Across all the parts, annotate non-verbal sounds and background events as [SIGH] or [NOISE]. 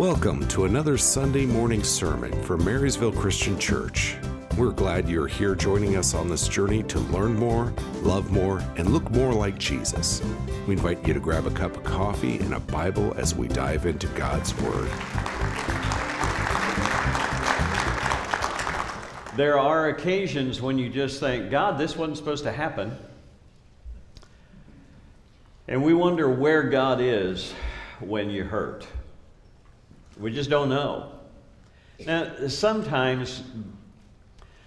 Welcome to another Sunday morning sermon from Marysville Christian Church. We're glad you're here joining us on this journey to learn more, love more, and look more like Jesus. We invite you to grab a cup of coffee and a Bible as we dive into God's Word. There are occasions when you just think, God, this wasn't supposed to happen. And we wonder where God is when you hurt. We just don't know. Now, sometimes,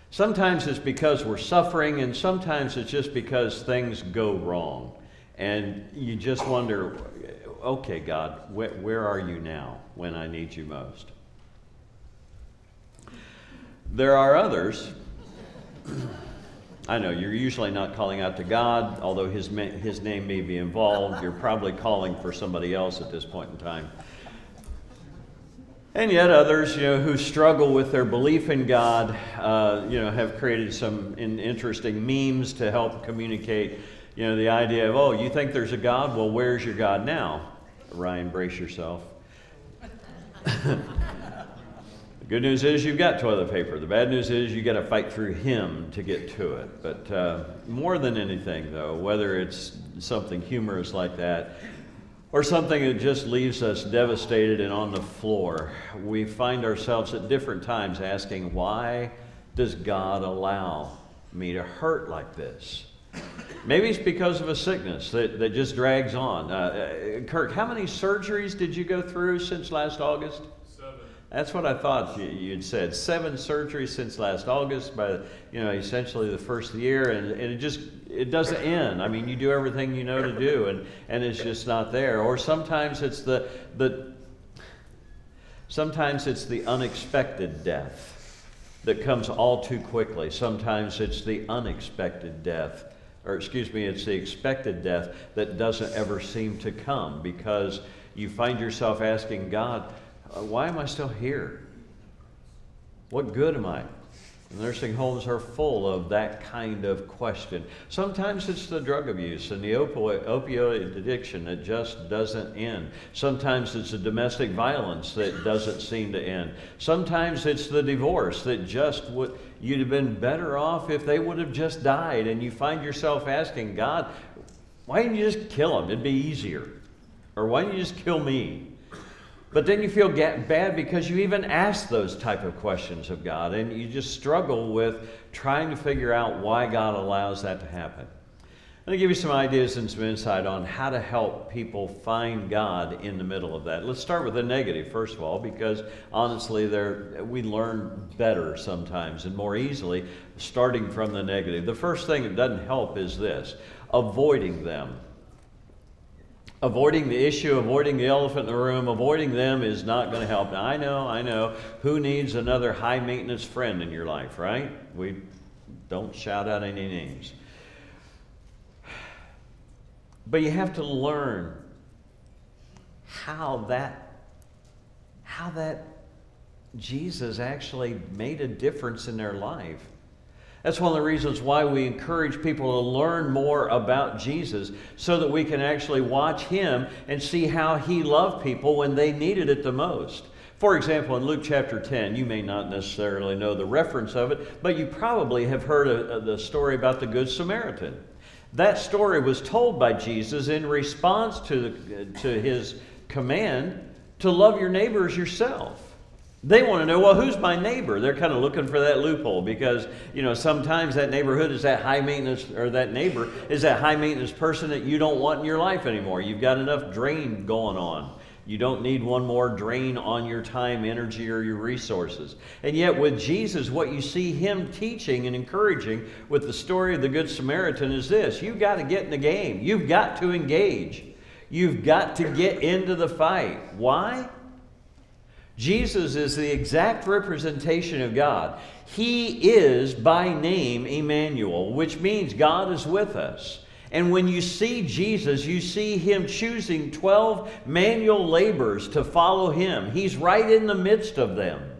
sometimes it's because we're suffering, and sometimes it's just because things go wrong. And you just wonder, okay, God, wh- where are you now when I need you most? There are others. [CLEARS THROAT] I know you're usually not calling out to God, although his, his name may be involved. You're probably calling for somebody else at this point in time. And yet others, you know, who struggle with their belief in God, uh, you know, have created some in, interesting memes to help communicate, you know, the idea of, oh, you think there's a God? Well, where's your God now? Ryan, brace yourself. [LAUGHS] the good news is you've got toilet paper. The bad news is you got to fight through Him to get to it. But uh, more than anything, though, whether it's something humorous like that, or something that just leaves us devastated and on the floor, we find ourselves at different times asking, why does God allow me to hurt like this? Maybe it's because of a sickness that, that just drags on. Uh, uh Kirk, how many surgeries did you go through since last August? That's what I thought you'd said. Seven surgeries since last August, by you know essentially the first year, and, and it just it doesn't end. I mean, you do everything you know to do, and and it's just not there. Or sometimes it's the the sometimes it's the unexpected death that comes all too quickly. Sometimes it's the unexpected death, or excuse me, it's the expected death that doesn't ever seem to come because you find yourself asking God Uh, why am I still here? What good am I? Nursing homes are full of that kind of question. Sometimes it's the drug abuse and the opioid addiction that just doesn't end. Sometimes it's the domestic violence that doesn't seem to end. Sometimes it's the divorce that just would, you'd have been better off if they would have just died. And you find yourself asking, God, why didn't you just kill them? It'd be easier. Or why didn't you just kill me? But then you feel bad because you even ask those type of questions of God and you just struggle with trying to figure out why God allows that to happen. I'm going to give you some ideas and some insight on how to help people find God in the middle of that. Let's start with the negative, first of all, because honestly, we learn better sometimes and more easily starting from the negative. The first thing that doesn't help is this avoiding them avoiding the issue, avoiding the elephant in the room, avoiding them is not going to help. Now, I know, I know. Who needs another high maintenance friend in your life, right? We don't shout out any names. But you have to learn how that how that Jesus actually made a difference in their life. That's one of the reasons why we encourage people to learn more about Jesus so that we can actually watch him and see how he loved people when they needed it the most. For example, in Luke chapter 10, you may not necessarily know the reference of it, but you probably have heard the story about the Good Samaritan. That story was told by Jesus in response to, the, to his command to love your neighbors yourself. They want to know, well, who's my neighbor? They're kind of looking for that loophole because, you know, sometimes that neighborhood is that high maintenance, or that neighbor is that high maintenance person that you don't want in your life anymore. You've got enough drain going on. You don't need one more drain on your time, energy, or your resources. And yet, with Jesus, what you see him teaching and encouraging with the story of the Good Samaritan is this you've got to get in the game, you've got to engage, you've got to get into the fight. Why? Jesus is the exact representation of God. He is by name Emmanuel, which means God is with us. And when you see Jesus, you see him choosing 12 manual laborers to follow him. He's right in the midst of them.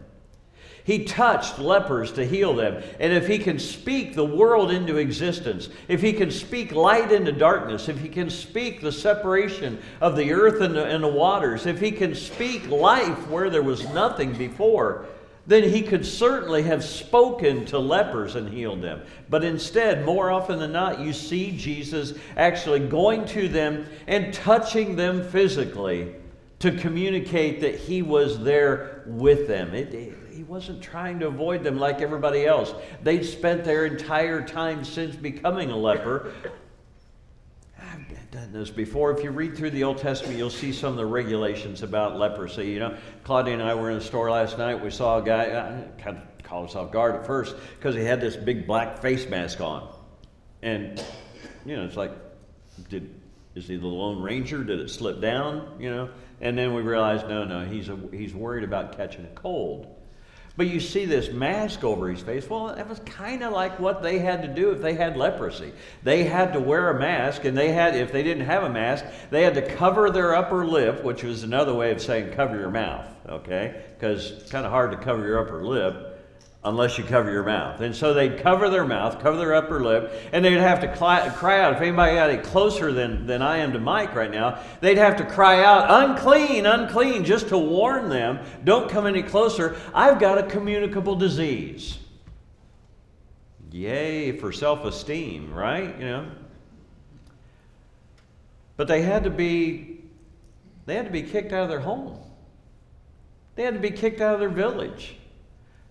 He touched lepers to heal them. And if he can speak the world into existence, if he can speak light into darkness, if he can speak the separation of the earth and the, and the waters, if he can speak life where there was nothing before, then he could certainly have spoken to lepers and healed them. But instead, more often than not, you see Jesus actually going to them and touching them physically to communicate that he was there with them. It, wasn't trying to avoid them like everybody else. They'd spent their entire time since becoming a leper. I've done this before. If you read through the Old Testament, you'll see some of the regulations about leprosy. You know, Claudia and I were in a store last night. We saw a guy, uh, kind of caught us off guard at first because he had this big black face mask on. And, you know, it's like, did, is he the Lone Ranger? Did it slip down? You know? And then we realized, no, no, he's, a, he's worried about catching a cold. But you see this mask over his face. Well, that was kind of like what they had to do if they had leprosy. They had to wear a mask, and they had, if they didn't have a mask, they had to cover their upper lip, which was another way of saying cover your mouth, okay? Because it's kind of hard to cover your upper lip unless you cover your mouth. And so they'd cover their mouth, cover their upper lip, and they'd have to cry out. If anybody got any closer than, than I am to Mike right now, they'd have to cry out, unclean, unclean, just to warn them, don't come any closer. I've got a communicable disease. Yay for self esteem, right? You know. But they had to be they had to be kicked out of their home. They had to be kicked out of their village.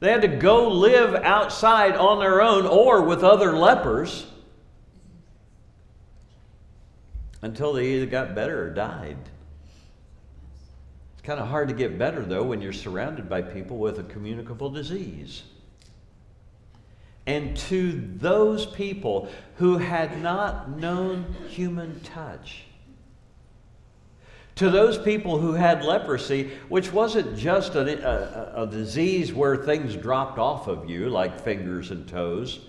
They had to go live outside on their own or with other lepers until they either got better or died. It's kind of hard to get better, though, when you're surrounded by people with a communicable disease. And to those people who had not known human touch, to those people who had leprosy, which wasn't just a, a, a, disease where things dropped off of you, like fingers and toes,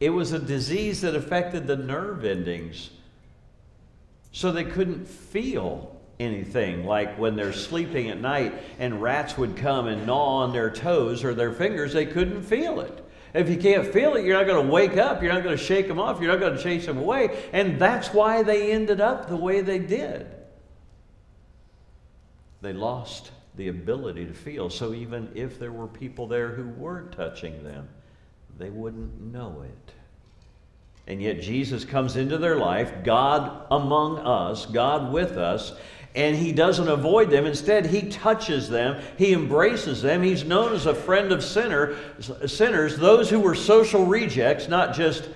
it was a disease that affected the nerve endings. So they couldn't feel anything, like when they're sleeping at night and rats would come and gnaw on their toes or their fingers, they couldn't feel it. If you can't feel it, you're not going to wake up. You're not going to shake them off. You're not going to chase them away. And that's why they ended up the way they did. They lost the ability to feel. So even if there were people there who were touching them, they wouldn't know it. And yet Jesus comes into their life, God among us, God with us, and he doesn't avoid them. Instead, he touches them, he embraces them. He's known as a friend of sinner, sinners, those who were social rejects, not just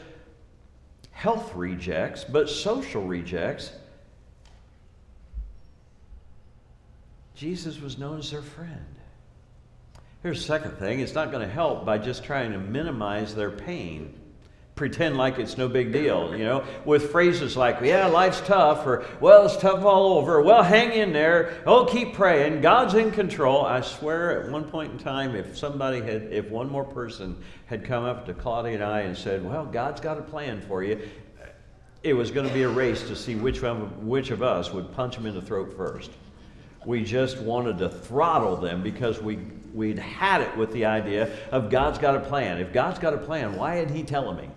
health rejects, but social rejects. Jesus was known as their friend. Here's the second thing it's not going to help by just trying to minimize their pain. Pretend like it's no big deal, you know, with phrases like, yeah, life's tough, or, well, it's tough all over, well, hang in there, oh, keep praying, God's in control. I swear at one point in time, if somebody had, if one more person had come up to Claudia and I and said, well, God's got a plan for you, it was going to be a race to see which, one, which of us would punch him in the throat first we just wanted to throttle them because we, we'd had it with the idea of God's got a plan. If God's got a plan, why isn't He telling me?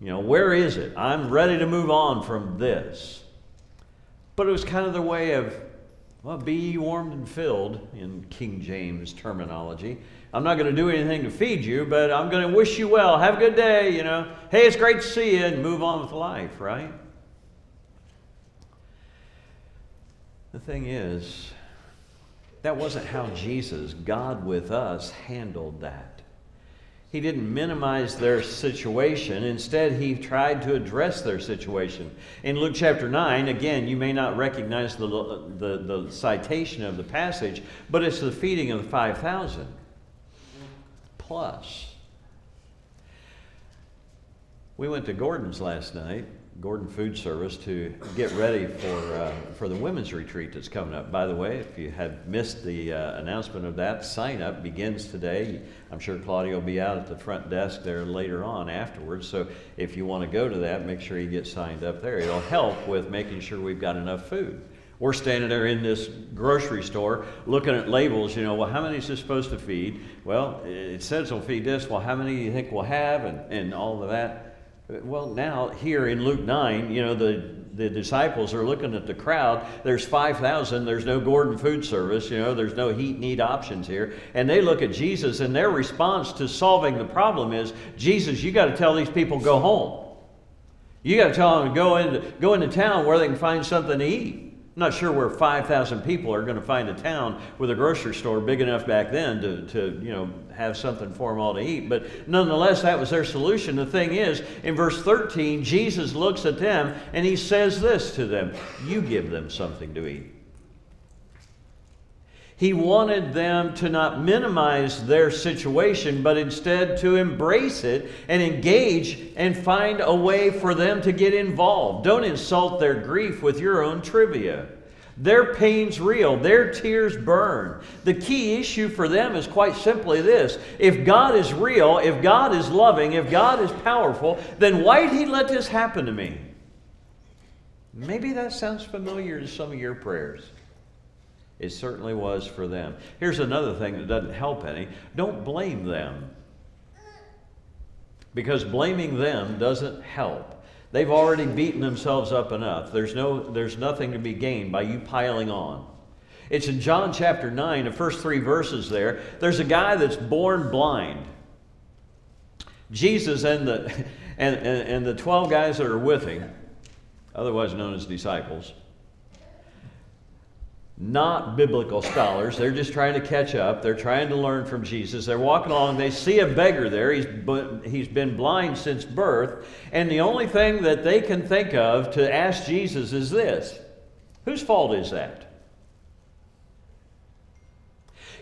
You know, where is it? I'm ready to move on from this. But it was kind of the way of, well, be warmed and filled in King James terminology. I'm not going to do anything to feed you, but I'm going to wish you well. Have a good day, you know. Hey, it's great to see you, and move on with life, right? The thing is, that wasn't how Jesus, God with us, handled that. He didn't minimize their situation. Instead, he tried to address their situation. In Luke chapter 9, again, you may not recognize the, the, the citation of the passage, but it's the feeding of the 5,000 plus. We went to Gordon's last night, Gordon Food Service to get ready for, uh, for the women's retreat that's coming up. By the way, if you have missed the uh, announcement of that, sign up begins today. I'm sure Claudia will be out at the front desk there later on afterwards. So if you want to go to that, make sure you get signed up there. It'll help with making sure we've got enough food. We're standing there in this grocery store looking at labels, you know, well, how many is this supposed to feed? Well, it says it'll feed this. Well, how many do you think we'll have? And, and all of that. Well, now, here in Luke 9, you know, the, the disciples are looking at the crowd. There's 5,000. There's no Gordon Food Service. You know, there's no heat need options here. And they look at Jesus, and their response to solving the problem is Jesus, you got to tell these people go home. You got to tell them to go into, go into town where they can find something to eat. I'm not sure where 5,000 people are going to find a town with a grocery store big enough back then to, to you know, have something for them all to eat. But nonetheless, that was their solution. The thing is, in verse 13, Jesus looks at them and he says this to them You give them something to eat. He wanted them to not minimize their situation, but instead to embrace it and engage and find a way for them to get involved. Don't insult their grief with your own trivia. Their pain's real, their tears burn. The key issue for them is quite simply this if God is real, if God is loving, if God is powerful, then why did He let this happen to me? Maybe that sounds familiar to some of your prayers. It certainly was for them. Here's another thing that doesn't help any don't blame them. Because blaming them doesn't help. They've already beaten themselves up enough. There's, no, there's nothing to be gained by you piling on. It's in John chapter 9, the first three verses there. There's a guy that's born blind. Jesus and the, [LAUGHS] and, and, and the 12 guys that are with him, otherwise known as disciples, not biblical scholars. They're just trying to catch up. They're trying to learn from Jesus. They're walking along. They see a beggar there. He's, he's been blind since birth. And the only thing that they can think of to ask Jesus is this Whose fault is that?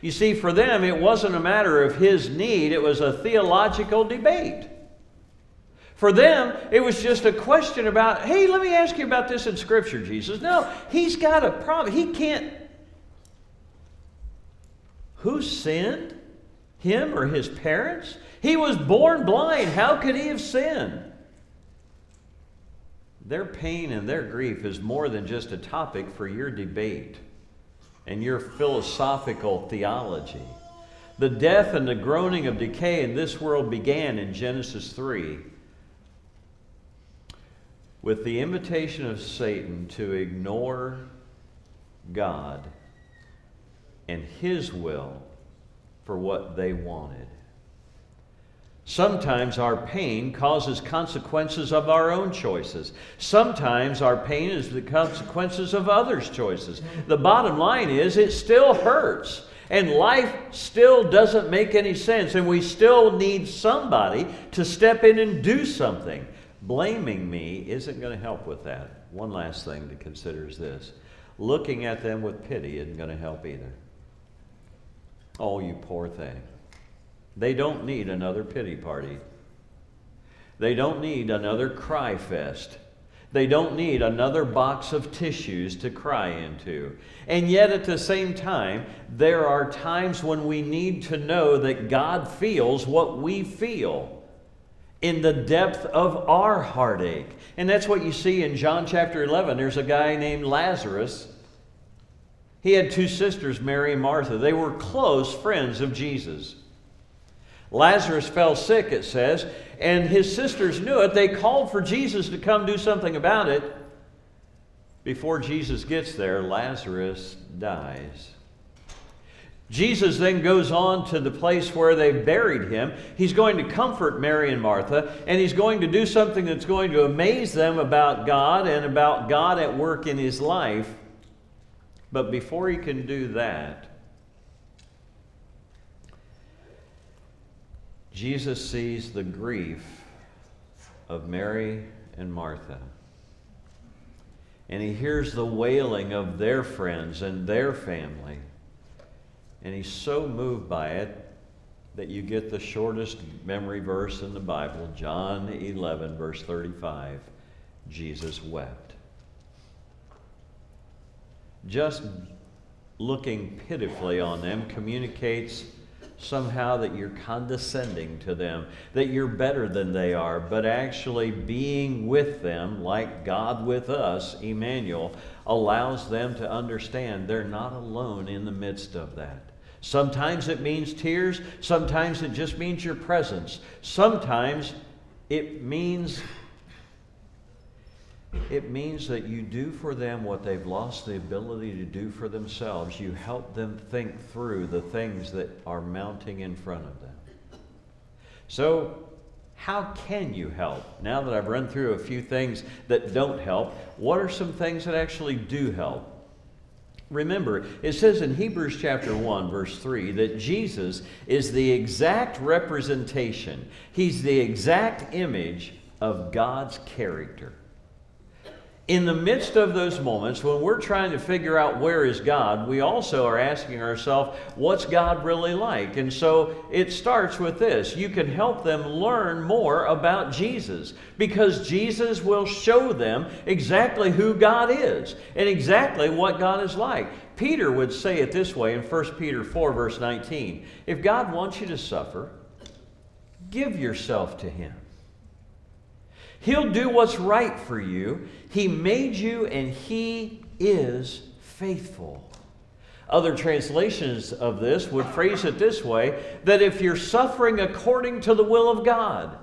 You see, for them, it wasn't a matter of his need, it was a theological debate. For them, it was just a question about, hey, let me ask you about this in Scripture, Jesus. No, he's got a problem. He can't. Who sinned? Him or his parents? He was born blind. How could he have sinned? Their pain and their grief is more than just a topic for your debate and your philosophical theology. The death and the groaning of decay in this world began in Genesis 3 with the invitation of Satan to ignore God and his will for what they wanted. Sometimes our pain causes consequences of our own choices. Sometimes our pain is the consequences of others' choices. The bottom line is it still hurts. And life still doesn't make any sense. And we still need somebody to step in and do something. Blaming me isn't going to help with that. One last thing to consider is this looking at them with pity isn't going to help either. Oh, you poor thing. They don't need another pity party. They don't need another cry fest. They don't need another box of tissues to cry into. And yet, at the same time, there are times when we need to know that God feels what we feel in the depth of our heartache. And that's what you see in John chapter 11. There's a guy named Lazarus. He had two sisters, Mary and Martha. They were close friends of Jesus. Lazarus fell sick, it says, and his sisters knew it. They called for Jesus to come do something about it. Before Jesus gets there, Lazarus dies. Jesus then goes on to the place where they buried him. He's going to comfort Mary and Martha, and he's going to do something that's going to amaze them about God and about God at work in his life. But before he can do that, Jesus sees the grief of Mary and Martha. And he hears the wailing of their friends and their family. And he's so moved by it that you get the shortest memory verse in the Bible, John 11, verse 35. Jesus wept. Just looking pitifully on them communicates somehow that you're condescending to them, that you're better than they are, but actually being with them, like God with us, Emmanuel, allows them to understand they're not alone in the midst of that. Sometimes it means tears, sometimes it just means your presence, sometimes it means it means that you do for them what they've lost the ability to do for themselves. You help them think through the things that are mounting in front of them. So, how can you help? Now that I've run through a few things that don't help, what are some things that actually do help? Remember, it says in Hebrews chapter 1, verse 3, that Jesus is the exact representation, He's the exact image of God's character in the midst of those moments when we're trying to figure out where is God, we also are asking ourselves, what's God really like? And so it starts with this you can help them learn more about Jesus because Jesus will show them exactly who God is and exactly what God is like. Peter would say it this way in 1 Peter 4, verse 19 If God wants you to suffer, give yourself to Him. He'll do what's right for you. He made you and He is faithful. Other translations of this would phrase it this way that if you're suffering according to the will of God,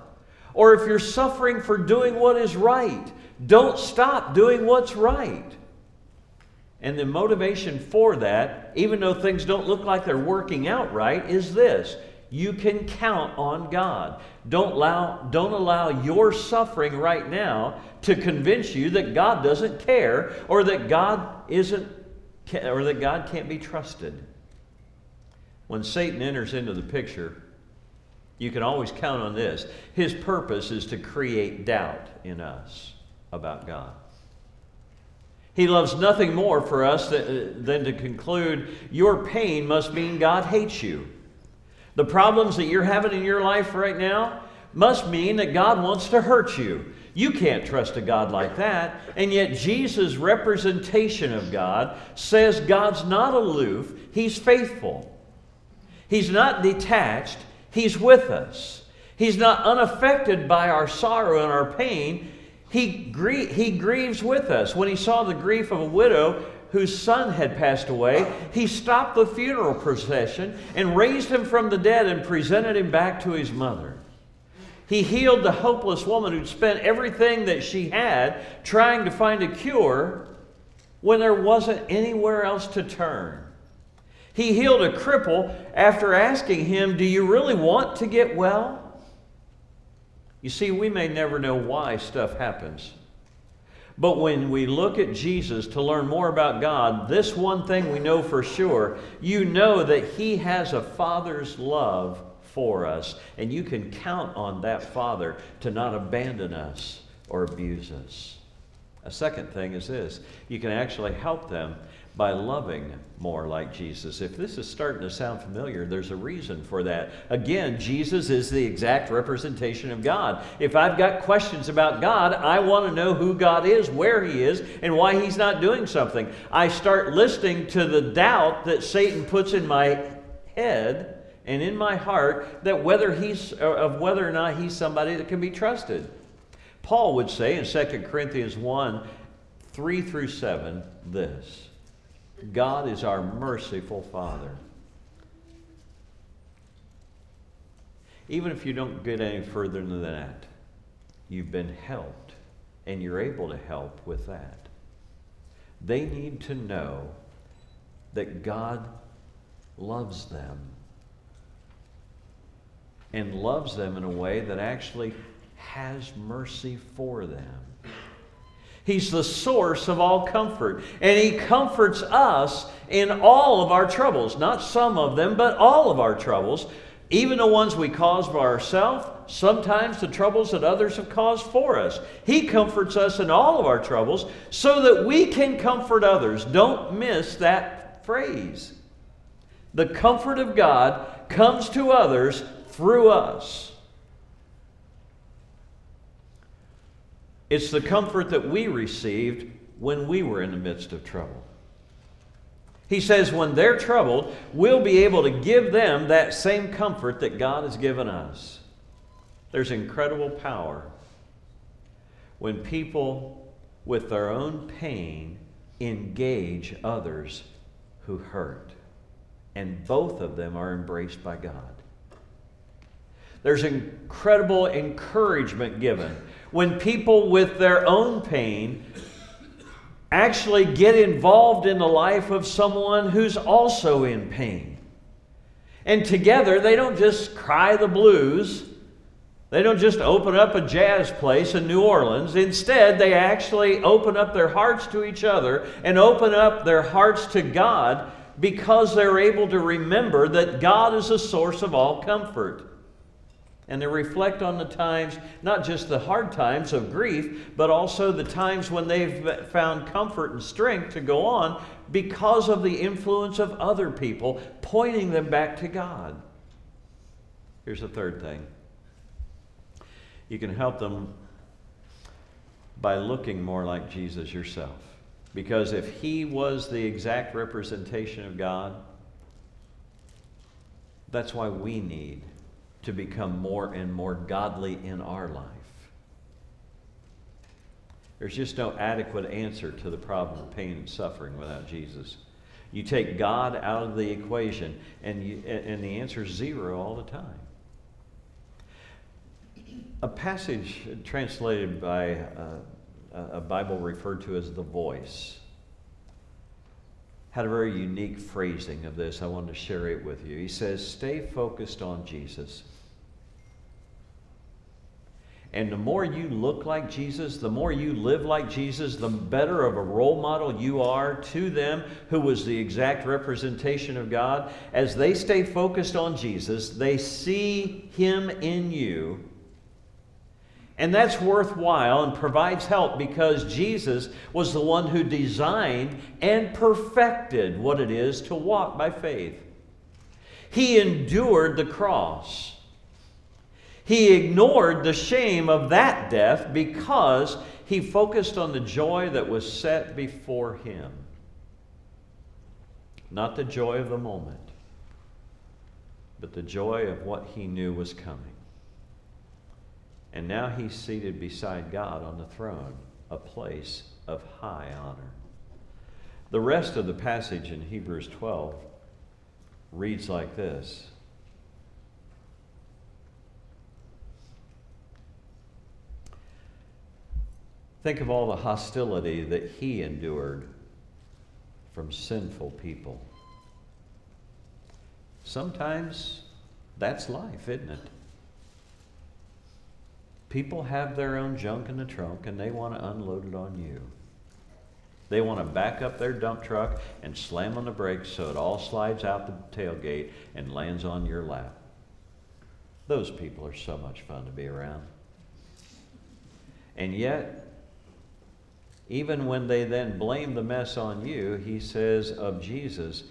or if you're suffering for doing what is right, don't stop doing what's right. And the motivation for that, even though things don't look like they're working out right, is this you can count on God. Don't allow, don't allow your suffering right now to convince you that God doesn't care or that God isn't or that God can't be trusted. When Satan enters into the picture, you can always count on this. His purpose is to create doubt in us about God. He loves nothing more for us than to conclude your pain must mean God hates you. The problems that you're having in your life right now must mean that God wants to hurt you. You can't trust a God like that. And yet, Jesus' representation of God says God's not aloof, He's faithful. He's not detached, He's with us. He's not unaffected by our sorrow and our pain. He, he grieves with us. When he saw the grief of a widow, whose son had passed away, he stopped the funeral procession and raised him from the dead and presented him back to his mother. He healed the hopeless woman who'd spent everything that she had trying to find a cure when there wasn't anywhere else to turn. He healed a cripple after asking him, Do you really want to get well? You see, we may never know why stuff happens. But when we look at Jesus to learn more about God, this one thing we know for sure you know that He has a Father's love for us, and you can count on that Father to not abandon us or abuse us. A second thing is this you can actually help them by loving more like Jesus. If this is starting to sound familiar, there's a reason for that. Again, Jesus is the exact representation of God. If I've got questions about God, I want to know who God is, where He is, and why He's not doing something. I start listening to the doubt that Satan puts in my head and in my heart that whether he's uh, of whether or not he's somebody that can be trusted. Paul would say in 2 Corinthians 1 3 through 7 this God is our merciful Father. Even if you don't get any further than that, you've been helped and you're able to help with that. They need to know that God loves them and loves them in a way that actually has mercy for them. He's the source of all comfort. And He comforts us in all of our troubles. Not some of them, but all of our troubles. Even the ones we cause by ourselves, sometimes the troubles that others have caused for us. He comforts us in all of our troubles so that we can comfort others. Don't miss that phrase. The comfort of God comes to others through us. It's the comfort that we received when we were in the midst of trouble. He says, when they're troubled, we'll be able to give them that same comfort that God has given us. There's incredible power when people with their own pain engage others who hurt. And both of them are embraced by God. There's incredible encouragement given when people with their own pain actually get involved in the life of someone who's also in pain. And together, they don't just cry the blues. They don't just open up a jazz place in New Orleans. Instead, they actually open up their hearts to each other and open up their hearts to God because they're able to remember that God is the source of all comfort and they reflect on the times, not just the hard times of grief, but also the times when they've found comfort and strength to go on because of the influence of other people, pointing them back to God. Here's the third thing you can help them by looking more like Jesus yourself. Because if he was the exact representation of God, that's why we need to become more and more godly in our life. There's just no adequate answer to the problem of pain and suffering without Jesus. You take God out of the equation, and, you, and the answer is zero all the time. A passage translated by uh, a Bible referred to as the voice had a very unique phrasing of this. I wanted to share it with you. He says, Stay focused on Jesus. And the more you look like Jesus, the more you live like Jesus, the better of a role model you are to them who was the exact representation of God. As they stay focused on Jesus, they see Him in you. And that's worthwhile and provides help because Jesus was the one who designed and perfected what it is to walk by faith. He endured the cross. He ignored the shame of that death because he focused on the joy that was set before him. Not the joy of the moment, but the joy of what he knew was coming. And now he's seated beside God on the throne, a place of high honor. The rest of the passage in Hebrews 12 reads like this Think of all the hostility that he endured from sinful people. Sometimes that's life, isn't it? People have their own junk in the trunk and they want to unload it on you. They want to back up their dump truck and slam on the brakes so it all slides out the tailgate and lands on your lap. Those people are so much fun to be around. And yet, even when they then blame the mess on you, he says of Jesus,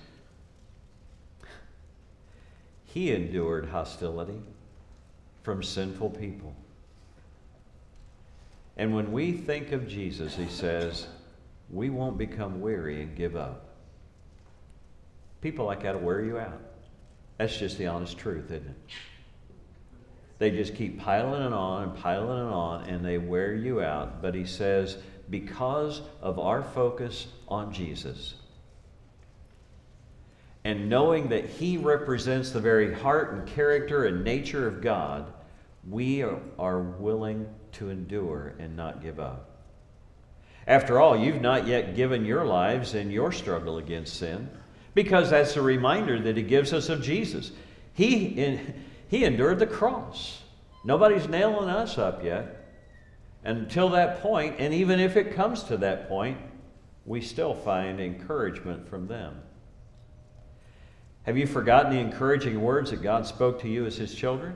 he endured hostility from sinful people. And when we think of Jesus, he says, we won't become weary and give up. People like that will wear you out. That's just the honest truth, isn't it? They just keep piling it on and piling it on, and they wear you out. But he says, because of our focus on Jesus. And knowing that He represents the very heart and character and nature of God, we are willing to endure and not give up. After all, you've not yet given your lives in your struggle against sin because that's a reminder that He gives us of Jesus. He, in, he endured the cross. Nobody's nailing us up yet. Until that point, and even if it comes to that point, we still find encouragement from them. Have you forgotten the encouraging words that God spoke to you as His children?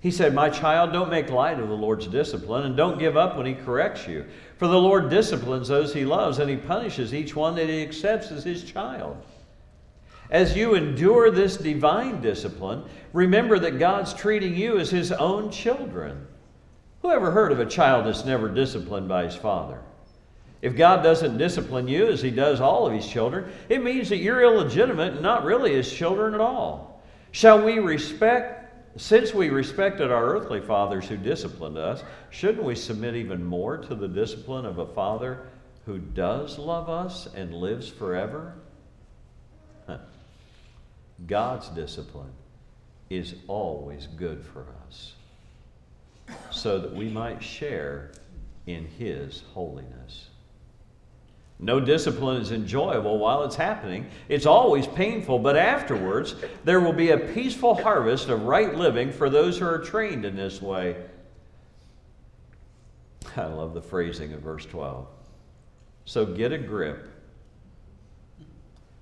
He said, My child, don't make light of the Lord's discipline and don't give up when He corrects you. For the Lord disciplines those He loves and He punishes each one that He accepts as His child. As you endure this divine discipline, remember that God's treating you as His own children. Who ever heard of a child that's never disciplined by his father? If God doesn't discipline you as He does all of His children, it means that you're illegitimate and not really His children at all. Shall we respect, since we respected our earthly fathers who disciplined us, shouldn't we submit even more to the discipline of a father who does love us and lives forever? God's discipline is always good for us so that we might share in His holiness. No discipline is enjoyable while it's happening. It's always painful, but afterwards, there will be a peaceful harvest of right living for those who are trained in this way. [LAUGHS] I love the phrasing of verse 12. So get a grip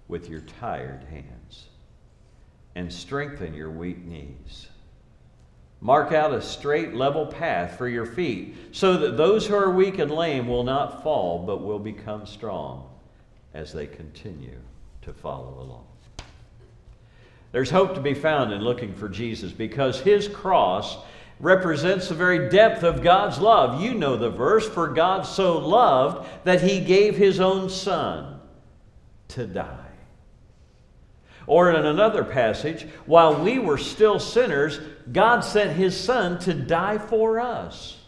with your tired hands and strengthen your weak knees. Mark out a straight, level path for your feet, so that those who are weak and lame will not fall, but will become strong as they continue to follow along. There's hope to be found in looking for Jesus because his cross represents the very depth of God's love. You know the verse For God so loved that he gave his own Son to die. Or in another passage, while we were still sinners, God sent his Son to die for us.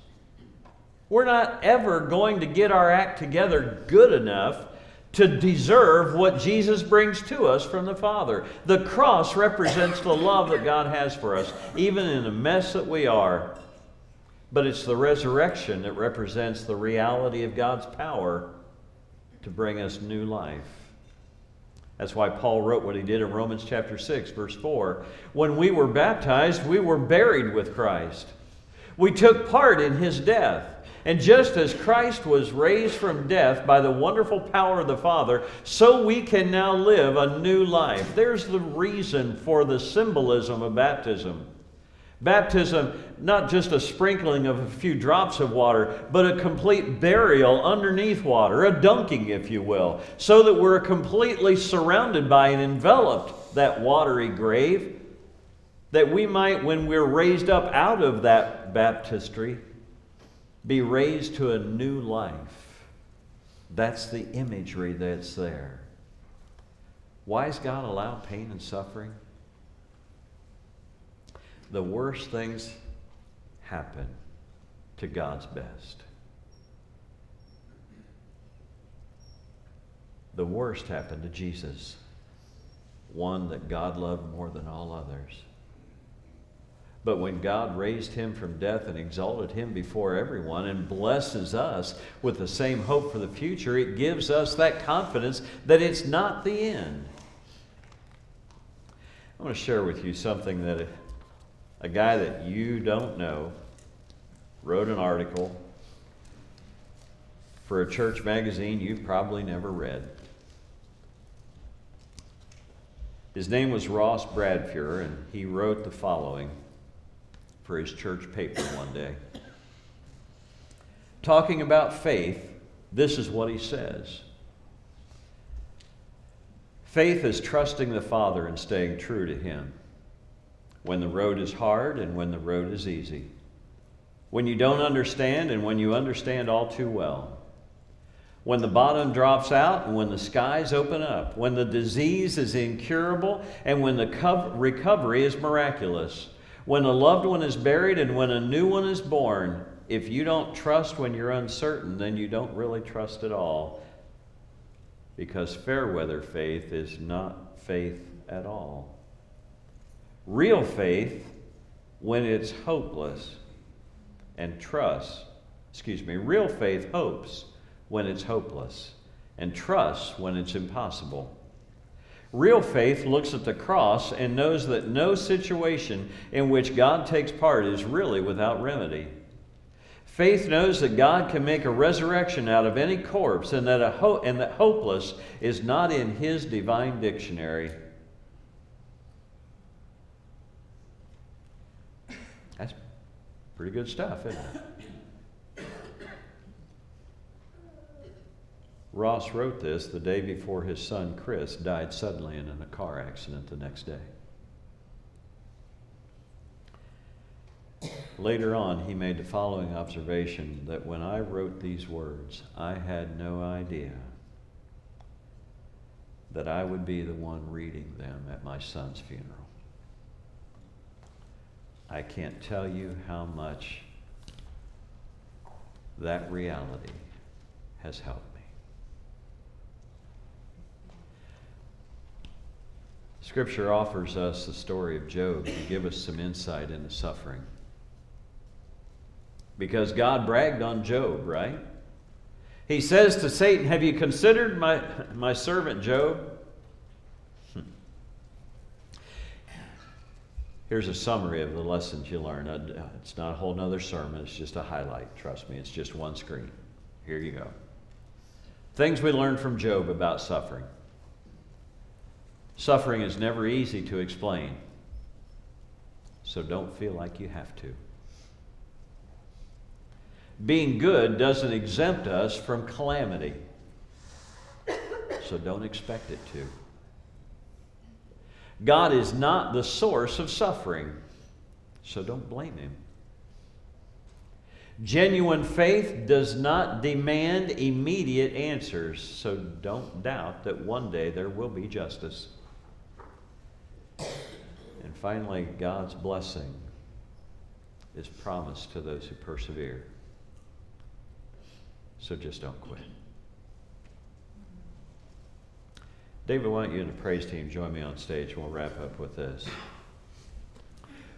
We're not ever going to get our act together good enough to deserve what Jesus brings to us from the Father. The cross represents the love that God has for us, even in the mess that we are. But it's the resurrection that represents the reality of God's power to bring us new life. That's why Paul wrote what he did in Romans chapter 6, verse 4. When we were baptized, we were buried with Christ. We took part in his death. And just as Christ was raised from death by the wonderful power of the Father, so we can now live a new life. There's the reason for the symbolism of baptism. Baptism, not just a sprinkling of a few drops of water, but a complete burial underneath water, a dunking, if you will, so that we're completely surrounded by and enveloped that watery grave, that we might, when we're raised up out of that baptistry, be raised to a new life. That's the imagery that's there. Why does God allow pain and suffering? The worst things happen to God's best. The worst happened to Jesus, one that God loved more than all others. But when God raised him from death and exalted him before everyone and blesses us with the same hope for the future, it gives us that confidence that it's not the end. I want to share with you something that a guy that you don't know wrote an article for a church magazine you've probably never read. His name was Ross Bradfuhr, and he wrote the following for his church paper one day. Talking about faith, this is what he says Faith is trusting the Father and staying true to Him when the road is hard and when the road is easy, when you don't understand and when you understand all too well, when the bottom drops out and when the skies open up, when the disease is incurable and when the co- recovery is miraculous, when a loved one is buried and when a new one is born. If you don't trust when you're uncertain, then you don't really trust at all. Because fair weather faith is not faith at all. Real faith, when it's hopeless, and trust, excuse me, real faith hopes when it's hopeless, and trusts when it's impossible. Real faith looks at the cross and knows that no situation in which God takes part is really without remedy. Faith knows that God can make a resurrection out of any corpse and that, a ho- and that hopeless is not in His divine dictionary. That's pretty good stuff, isn't it? Ross wrote this the day before his son Chris died suddenly in a car accident the next day. Later on, he made the following observation that when I wrote these words, I had no idea that I would be the one reading them at my son's funeral. I can't tell you how much that reality has helped me. Scripture offers us the story of Job to give us some insight into suffering. Because God bragged on Job, right? He says to Satan, Have you considered my, my servant Job? Here's a summary of the lessons you learn. Uh, it's not a whole nother sermon, it's just a highlight. Trust me, it's just one screen. Here you go. Things we learned from Job about suffering. Suffering is never easy to explain, so don't feel like you have to. Being good doesn't exempt us from calamity, so don't expect it to. God is not the source of suffering, so don't blame Him. Genuine faith does not demand immediate answers, so don't doubt that one day there will be justice. And finally, God's blessing is promised to those who persevere. So just don't quit. David, why don't you and the praise team join me on stage? We'll wrap up with this.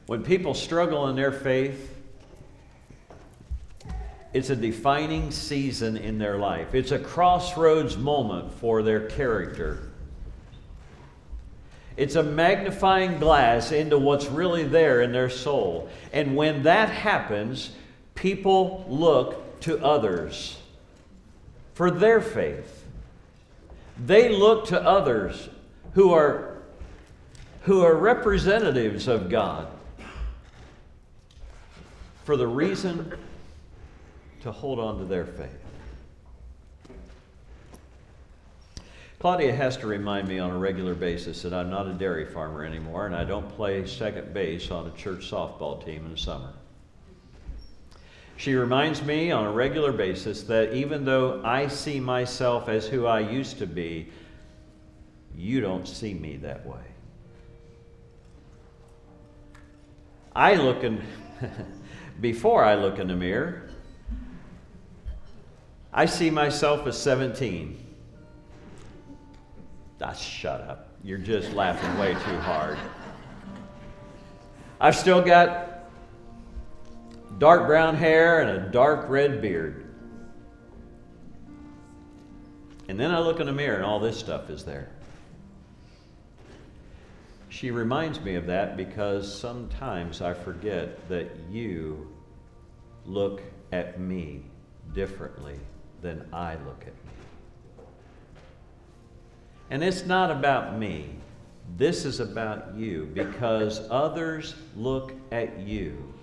When people struggle in their faith, it's a defining season in their life. It's a crossroads moment for their character. It's a magnifying glass into what's really there in their soul. And when that happens, people look to others for their faith. They look to others who are, who are representatives of God for the reason to hold on to their faith. Claudia has to remind me on a regular basis that I'm not a dairy farmer anymore and I don't play second base on a church softball team in the summer. She reminds me on a regular basis that even though I see myself as who I used to be, you don't see me that way. I look in, [LAUGHS] before I look in the mirror, I see myself as 17. Ah, shut up. You're just laughing way too hard. I've still got dark brown hair and a dark red beard. And then I look in the mirror and all this stuff is there. She reminds me of that because sometimes I forget that you look at me differently than I look at me. And it's not about me. This is about you because others look at you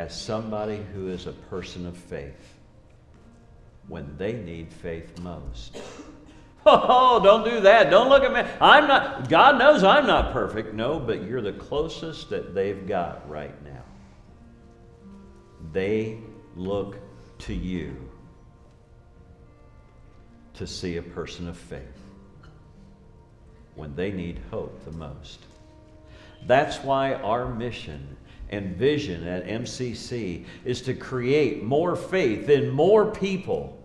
as somebody who is a person of faith when they need faith most. [LAUGHS] Oh, don't do that. Don't look at me. I'm not, God knows I'm not perfect. No, but you're the closest that they've got right now. They look to you to see a person of faith when they need hope the most. That's why our mission and vision at MCC is to create more faith in more people.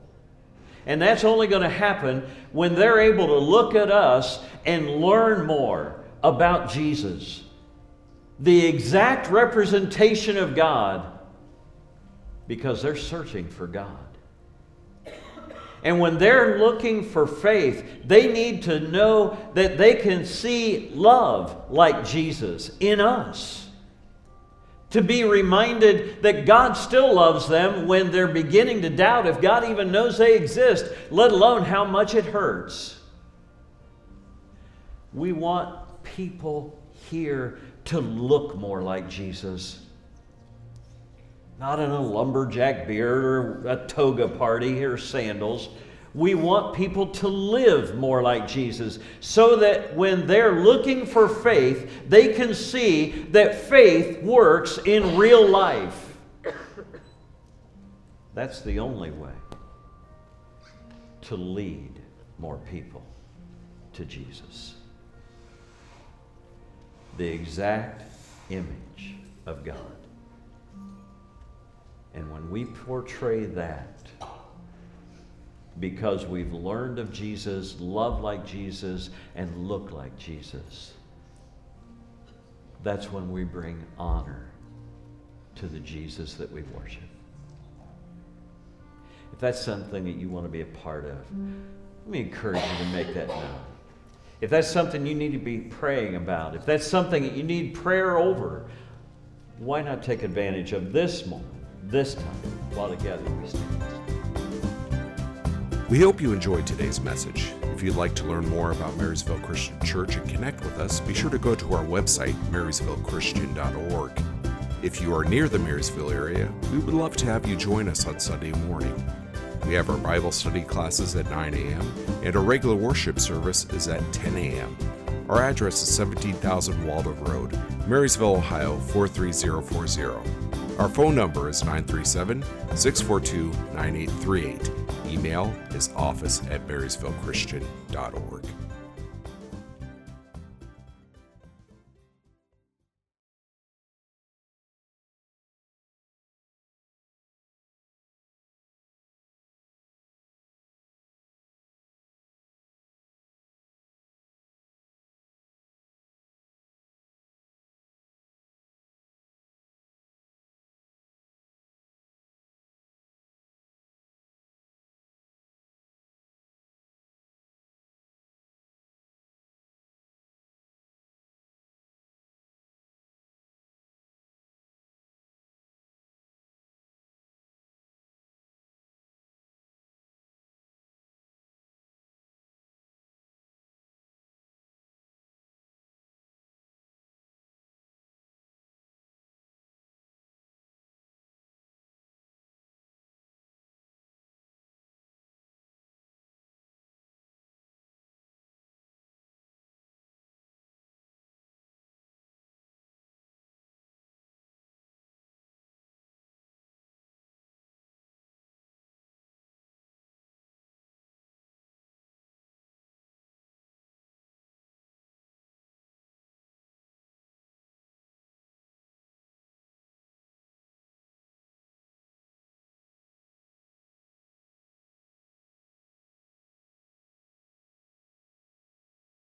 And that's only going to happen when they're able to look at us and learn more about Jesus. The exact representation of God because they're searching for God. And when they're looking for faith, they need to know that they can see love like Jesus in us. To be reminded that God still loves them when they're beginning to doubt if God even knows they exist, let alone how much it hurts. We want people here to look more like Jesus not in a lumberjack beard or a toga party or sandals. We want people to live more like Jesus so that when they're looking for faith, they can see that faith works in real life. That's the only way to lead more people to Jesus. The exact image of God. And when we portray that, because we've learned of Jesus, love like Jesus, and look like Jesus, that's when we bring honor to the Jesus that we worship. If that's something that you want to be a part of, let me encourage you to make that known. If that's something you need to be praying about, if that's something that you need prayer over, why not take advantage of this moment, this time, while together we stand? We hope you enjoyed today's message. If you'd like to learn more about Marysville Christian Church and connect with us, be sure to go to our website, marysvillechristian.org. If you are near the Marysville area, we would love to have you join us on Sunday morning. We have our Bible study classes at 9 a.m., and our regular worship service is at 10 a.m. Our address is 17,000 Waldo Road, Marysville, Ohio 43040. Our phone number is 937 642 9838. Email is office at marysvillechristian.org.